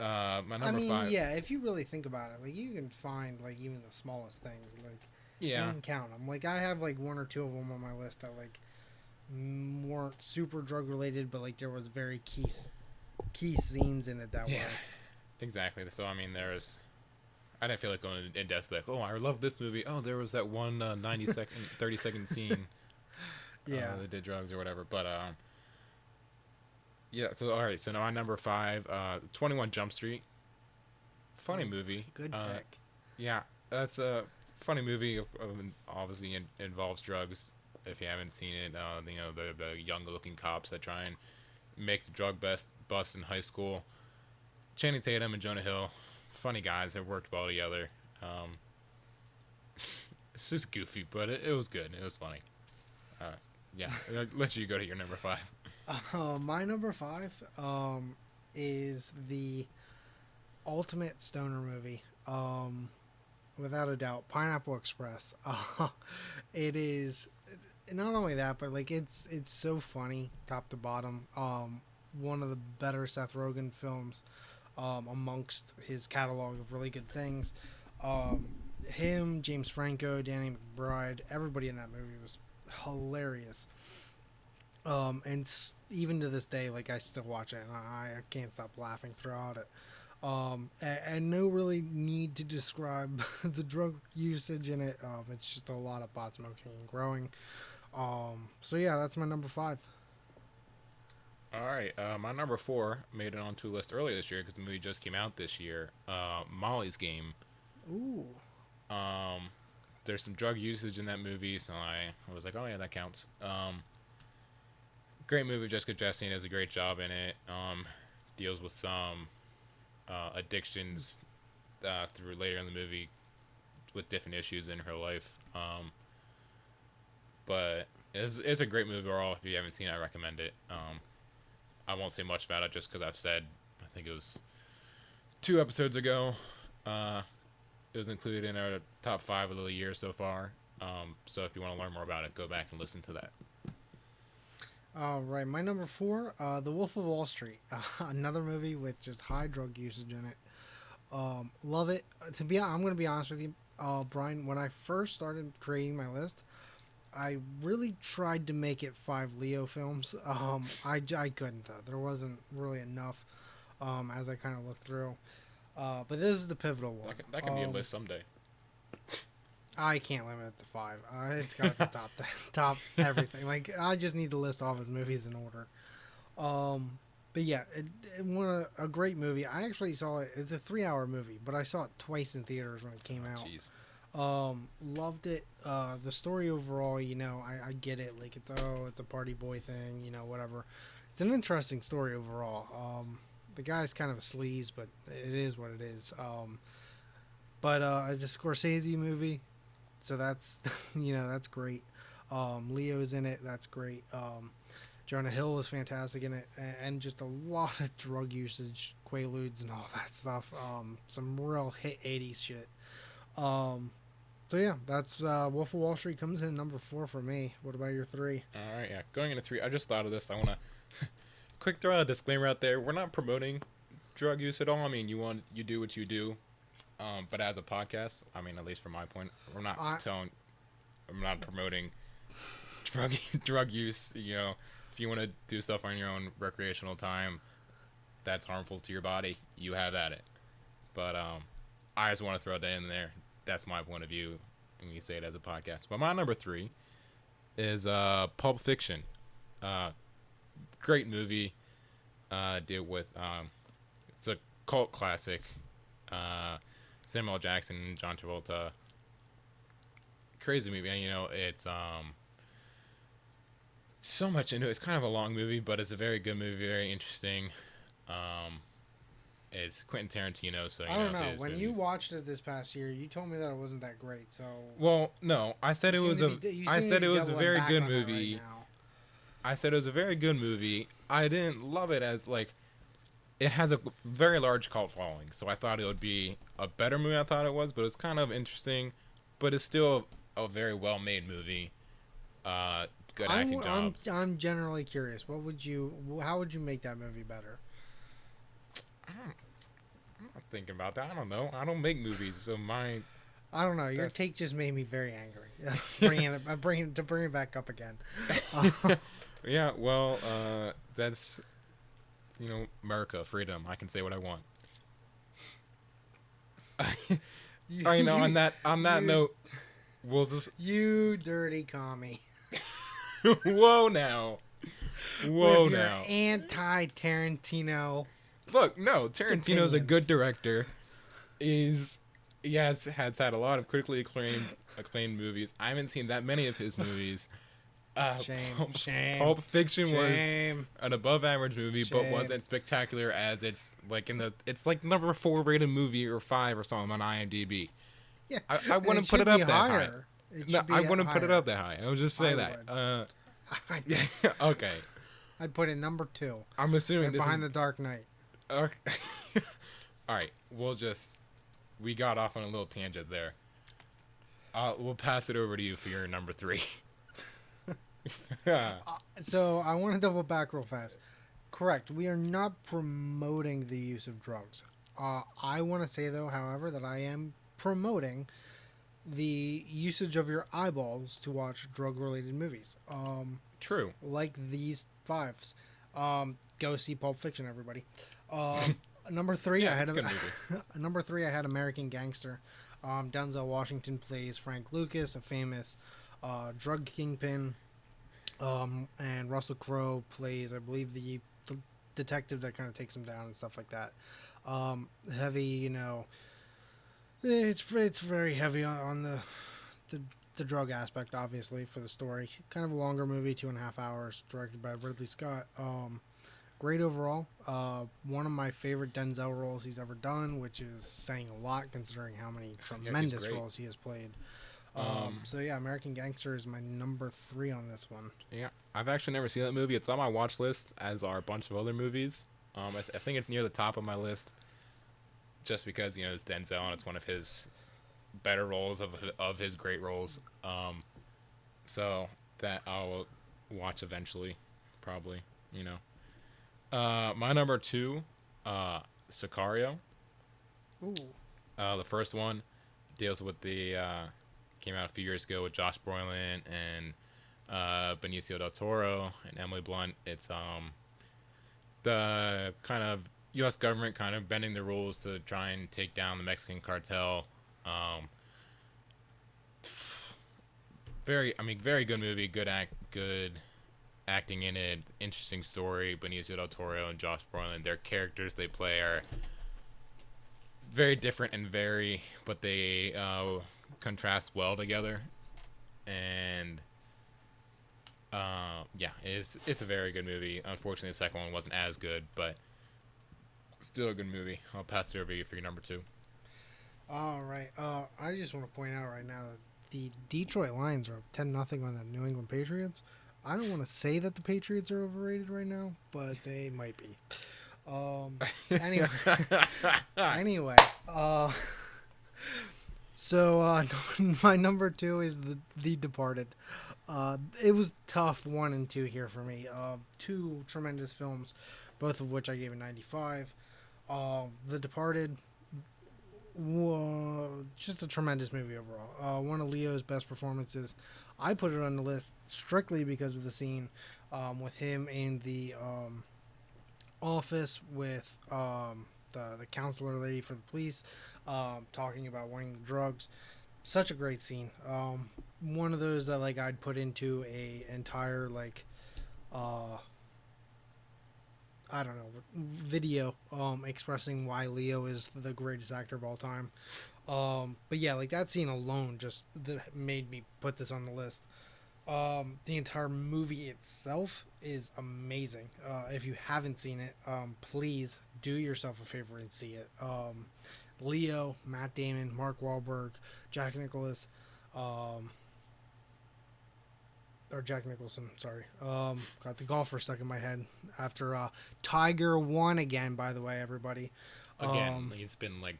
uh, my number I mean, five yeah, if you really think about it, like you can find like even the smallest things, like yeah can count them. Like I have like one or two of them on my list that like weren't super drug related, but like there was very key key scenes in it that yeah were. exactly so I mean there's I didn't feel like going in depth like oh I love this movie oh there was that one uh, 90 second 30 second scene Yeah. uh, they did drugs or whatever. But um, yeah. So all right. So now my number five, uh, Twenty One Jump Street. Funny movie. Good uh, pick. Yeah, that's a funny movie. Obviously, in, involves drugs. If you haven't seen it, uh, you know the the young looking cops that try and make the drug bust bust in high school. Channing Tatum and Jonah Hill, funny guys that worked well together. Um, it's just goofy, but it, it was good. It was funny. Uh, yeah, I'll let you go to your number five. Uh, my number five um, is the ultimate stoner movie. Um, without a doubt, Pineapple Express. Uh, it is not only that, but like it's it's so funny, top to bottom. Um, one of the better Seth Rogen films um, amongst his catalog of really good things. Um, him, James Franco, Danny McBride, everybody in that movie was hilarious. Um, and even to this day, like I still watch it, and I, I can't stop laughing throughout it. Um, and, and no really need to describe the drug usage in it. Um, it's just a lot of pot smoking and growing. Um, so yeah, that's my number five. All right, uh, my number four made it onto a list earlier this year because the movie just came out this year. Uh, Molly's Game. Ooh, Um, there's some drug usage in that movie, so I, I was like, oh yeah, that counts. Um, great movie. Jessica Chastain does a great job in it. Um, deals with some uh, addictions uh, through later in the movie with different issues in her life. Um, but it's, it's a great movie overall. If you haven't seen it, I recommend it. Um, I won't say much about it just because I've said, I think it was two episodes ago. Uh, it was included in our top five of the year so far. Um, so if you want to learn more about it, go back and listen to that. All right. My number four, uh, The Wolf of Wall Street, uh, another movie with just high drug usage in it. Um, love it. Uh, To be, I'm going to be honest with you, uh, Brian. When I first started creating my list, I really tried to make it five Leo films. Um, I, I couldn't though. There wasn't really enough. Um, as I kind of looked through. Uh, but this is the pivotal one. That can, that can be a Um, list someday. I can't limit it to five. Uh, it's got to be top top everything. Like I just need to list off his movies in order. Um, but yeah, it, it one a great movie. I actually saw it. It's a three hour movie, but I saw it twice in theaters when it came out. Jeez. Um, loved it. Uh, the story overall, you know, I, I get it. Like it's oh, it's a party boy thing, you know, whatever. It's an interesting story overall. Um, the guy's kind of a sleaze, but it is what it is. Um, but uh, it's a Scorsese movie, so that's you know that's great. Um, Leo's in it, that's great. Um, Jonah Hill was fantastic in it, and, just a lot of drug usage, quaaludes, and all that stuff. Um, some real hit '80s shit. Um, so yeah, that's uh, Wolf of Wall Street comes in number four for me. What about your three? All right, yeah. Going into three, I just thought of this. I want to quick throw a disclaimer out there. We're not promoting drug use at all. I mean, you want you do what you do, um, but as a podcast, I mean, at least from my point, we're not I- telling, I'm not promoting drug drug use. You know, if you want to do stuff on your own recreational time, that's harmful to your body. You have at it. But um, I just want to throw that in there. That's my point of view, and we say it as a podcast. But my number three is uh Pulp Fiction. Uh, great movie. Uh, deal with um, it's a cult classic. Uh, Samuel. Jackson, John Travolta. Crazy movie, and you know it's um. So much into it. It's kind of a long movie, but it's a very good movie, very interesting. Um, it's Quentin Tarantino, so you I don't know. his When you watched it this past year, you told me that it wasn't that great. So well, no, I said it was a. be- I said it was a very good that right movie. I said it was a very good movie. I didn't love it as like it has a very large cult following, so I thought it would be a better movie. I thought it was, but it's kind of interesting. But it's still a very well made movie. Uh, good I'm, acting I'm, jobs. I'm generally curious. What would you? How would you make that movie better? I'm not thinking about that. I don't know. I don't make movies, so my I don't know. Your That's- take just made me very angry. bringing it, uh, bringing to bring it back up again. Yeah. Well, uh, that's you know America, freedom. I can say what I want. I know. On that on that you- note, we'll just you dirty commie. Whoa now. Whoa With now. anti Tarantino. Look, no, Tarantino's a good director. He has has had a lot of critically acclaimed acclaimed movies. I haven't seen that many of his movies. Uh, Shame, Pulp, shame, Pulp Fiction was an above average movie, but wasn't spectacular as it's like in the it's like number four rated movie or five or something on IMDb. Yeah, I, I wouldn't put it up that high. higher. It No, I wouldn't put it up that high. I was just saying that. Uh, okay, I'd put it number two, I'm assuming right behind is the Dark Knight. Okay. All right, we'll just we got off on a little tangent there. Uh, we'll pass it over to you for your number three. So I want to double back real fast. Correct. We are not promoting the use of drugs. Uh, I want to say though, however, that I am promoting the usage of your eyeballs to watch drug-related movies. Um, True. like these fives. Um, go see Pulp Fiction, everybody. Um, number three, Yeah, I had a number three, I had American Gangster. Um, Denzel Washington plays Frank Lucas, a famous uh, drug kingpin, um, and Russell Crowe plays, I believe, the, the detective that kind of takes him down and stuff like that. Um, heavy, you know. It's it's very heavy on, on the, the the drug aspect, obviously, for the story. Kind of a longer movie, two and a half hours, directed by Ridley Scott. Um, great overall. Uh, one of my favorite Denzel roles he's ever done, which is saying a lot considering how many tremendous great. roles he has played. Um, Um, so yeah, American Gangster is my number three on this one. Yeah, I've actually never seen that movie. It's on my watch list, as are a bunch of other movies. Um, I, th- I think it's near the top of my list, just because you know it's Denzel and it's one of his better roles of of his great roles. Um, so that I'll watch eventually, probably. You know, uh, my number two, uh, Sicario. Ooh, Uh, the first one deals with the uh, came out a few years ago with Josh Brolin and uh, Benicio del Toro and Emily Blunt. It's um the kind of U.S. government kind of bending the rules to try and take down the Mexican cartel. Um, very, I mean, very good movie. Good act, good acting in it. Interesting story. Benicio del Toro and Josh Brolin, their characters they play are very different and very, but they uh, contrast well together. And uh, yeah, it's it's a very good movie. Unfortunately, the second one wasn't as good, but still a good movie. I'll pass it over to you for your number two. all right. Uh, I just want to point out right now that the Detroit Lions are ten nothing on the New England Patriots. I don't want to say that the Patriots are overrated right now, but they might be. Um, anyway, anyway, uh, so uh, my number two is the The Departed. Uh, it was tough one and two here for me. Uh, two tremendous films, both of which I gave a 95. Um, the Departed, just a tremendous movie overall. Uh, one of Leo's best performances. I put it on the list strictly because of the scene um, with him in the um, office with um, the the counselor lady for the police, um, talking about the drugs. Such a great scene. Um, one of those that like I'd put into a entire like uh I don't know video um expressing why Leo is the greatest actor of all time. Um but yeah, like that scene alone just that made me put this on the list. Um the entire movie itself is amazing. Uh if you haven't seen it, um please do yourself a favor and see it. Um Leo, Matt Damon, Mark Wahlberg, Jack Nicholas, um, or Jack Nicholson, sorry. Um, got the golfer stuck in my head after uh, Tiger won again. By the way, everybody. Again, Um, it's been like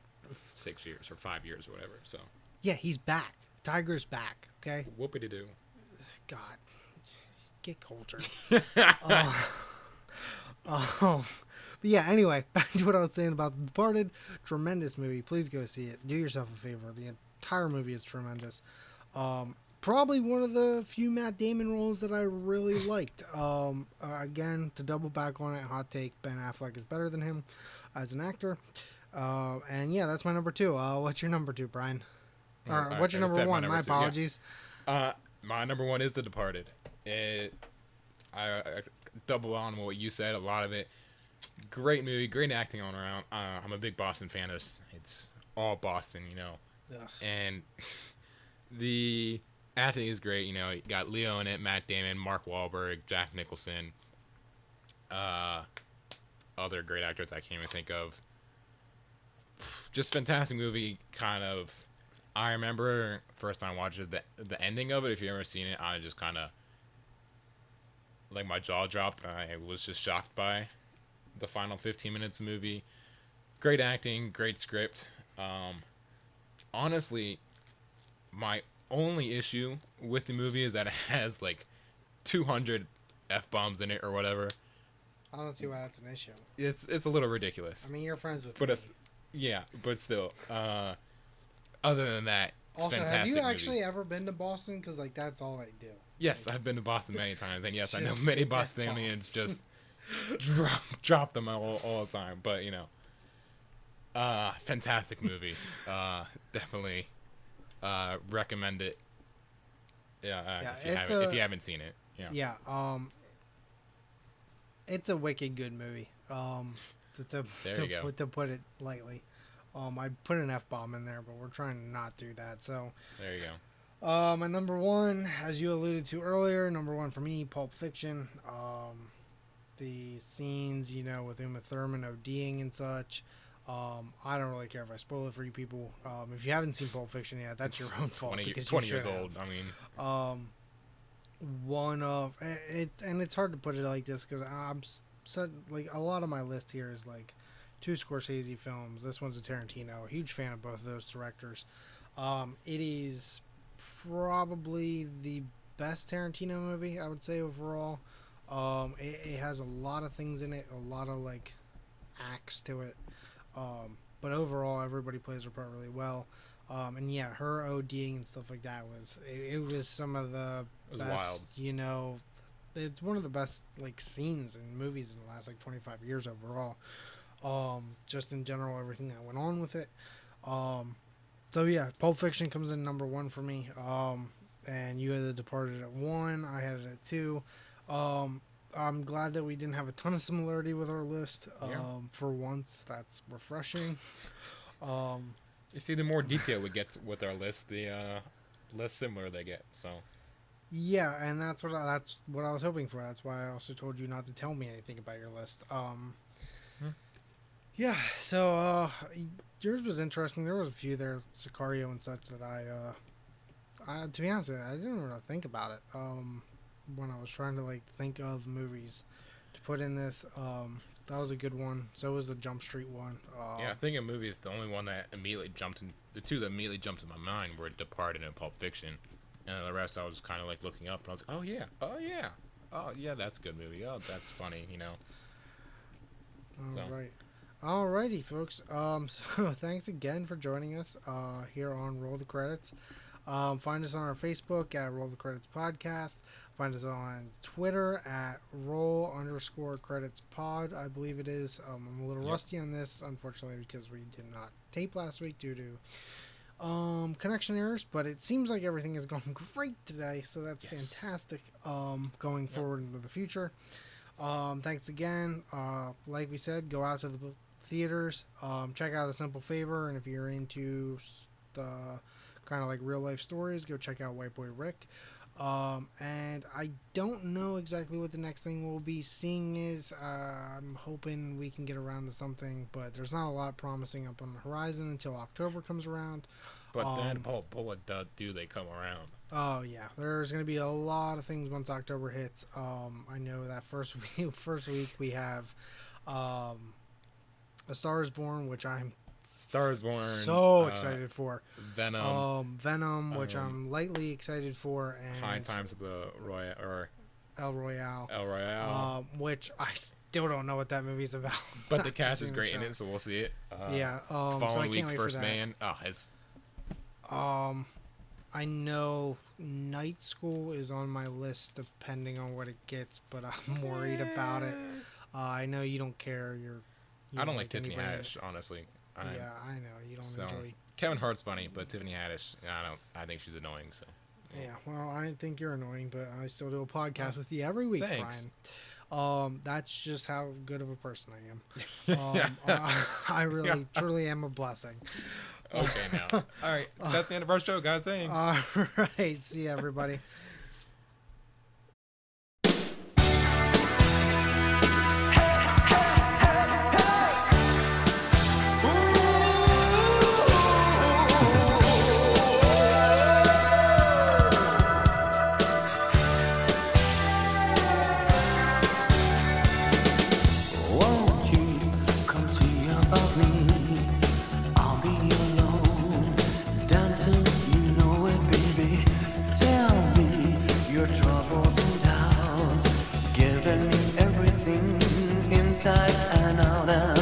six years or five years or whatever. So yeah, he's back. Tiger's back. Okay, whoopity doo. God, get cultured. uh, um, but yeah, anyway, back to what I was saying about The Departed. Tremendous movie. Please go see it. Do yourself a favor. The entire movie is tremendous. Um, probably one of the few Matt Damon roles that I really liked. Um, uh, again, to double back on it, hot take: Ben Affleck is better than him as an actor. Uh, and yeah, that's my number two. Uh, what's your number two, Brian? Oh, Or what's your number said my one? number my two, yeah. apologies. Uh, my number one is The Departed. It, I, I double on what you said. A lot of it, great movie, great acting all around. Uh, I'm a big Boston fan. It's, it's all Boston, you know, Ugh. and the acting is great. You know, you got Leo in it, Matt Damon, Mark Wahlberg, Jack Nicholson, uh, other great actors I can't even think of. Just fantastic movie. Kind of, I remember first time watching the the ending of it. If you ever seen it, I just kind of like my jaw dropped. And I was just shocked by the final 15 minutes of the movie. Great acting, great script. Um, honestly, my only issue with the movie is that it has like 200 f bombs in it or whatever. I don't see why that's an issue. It's it's a little ridiculous. I mean, you're friends with but me. it's yeah, but still. Uh, other than that, Also, fantastic have you movie. actually ever been to Boston? Because like that's all I do. Yes, I've been to Boston many times, and yes, I know many Bostonians just drop drop them all, all the time. But you know, uh, fantastic movie. Uh, definitely uh, recommend it. Yeah, uh, Yeah, if, you haven't, if you haven't seen it. Yeah. Yeah. Um. It's a wicked good movie. Um. To, to, There to, you go. To put it lightly. Um. I put an f bomb in there, but we're trying to not do that. So. There you go. Uh, my number one, as you alluded to earlier, number one for me, Pulp Fiction. Um, the scenes, you know, with Uma Thurman ODing and such. Um, I don't really care if I spoil it for you people. Um, if you haven't seen Pulp Fiction yet, that's your own fault. 20, because 20 years have. old. I mean, Um, one of it, and it's hard to put it like this because I'm said like a lot of my list here is like two Scorsese films. This one's a Tarantino. Huge fan of both of those directors. Um, it is probably the best Tarantino movie I would say overall. Um, it, it has a lot of things in it, a lot of like acts to it. Um, but overall, everybody plays their part really well. Um, and yeah, her ODing and stuff like that was it, it was some of the best. wild. You know, it's one of the best like scenes in movies in the last like 25 years overall. Um, just in general, everything that went on with it. Um, so yeah, Pulp Fiction comes in number one for me. Um, and you had The Departed at one. I had it at two. Um, I'm glad that we didn't have a ton of similarity with our list. Yeah. Um, for once, that's refreshing. Um, you see, the more detail we get with our list, the uh, less similar they get. So Yeah, and that's what I, that's what I was hoping for. That's why I also told you not to tell me anything about your list. Um, Hmm. Yeah, so uh, yours was interesting. There was a few there, Sicario and such, that I, uh, I to be honest, I didn't really think about it. Um, when I was trying to like think of movies to put in this, um, that was a good one. So was the Jump Street one. Uh, yeah, I think a movie is the only one that immediately jumped in, the two that immediately jumped in my mind were Departed and Pulp Fiction, and the rest I was kind of like looking up, and I was like, oh yeah, oh yeah, oh yeah, that's a good movie. Oh, that's funny, you know. All So. right. Alrighty, folks. Um, so thanks again for joining us uh, here on Roll the Credits. Um, find us on our Facebook at Roll the Credits Podcast. Find us on Twitter at Roll underscore Credits Pod. I believe it is. Um, I'm a little Yep. rusty on this, unfortunately, because we did not tape last week due to um, connection errors, but it seems like everything is going great today, so that's Yes. fantastic. Um, going forward into the future. Um, thanks again. Uh, like we said, go out to the theaters. Um, check out A Simple Favor, and if you're into the kind of like real life stories, go check out White Boy Rick. Um, and I don't know exactly what the next thing we'll be seeing is. Uh, I'm hoping we can get around to something, but there's not a lot promising up on the horizon until October comes around. But then, Um, oh, but what do- do they come around? Oh yeah, there's gonna be a lot of things once October hits. Um, I know that first week, first week we have, um, A Star Is Born, which I'm Stars Born. so uh, excited for. Venom. Um, Venom, which um, I'm lightly excited for, and High Times of the Royal or El Royale, El Royale. um, which I still don't know what that movie's about. but the cast is great in it, so we'll see it. Uh, yeah. Um, following can't week, First. Man. Oh, it's Um, I know Night School is on my list depending on what it gets, but I'm worried about it. Uh, I know you don't care. You're. You I don't like Tiffany Haddish, honestly. I, Yeah, I know you don't So enjoy. Kevin Hart's funny, but Tiffany Haddish, I don't. I think she's annoying. So Yeah, well, I think you're annoying, but I still do a podcast with you every week, Thanks. Brian. Um, that's just how good of a person I am. Um, I, I really, truly am a blessing. okay, now. All right, that's the end of our show, guys. Thanks. All right, see everybody. Inside and out. And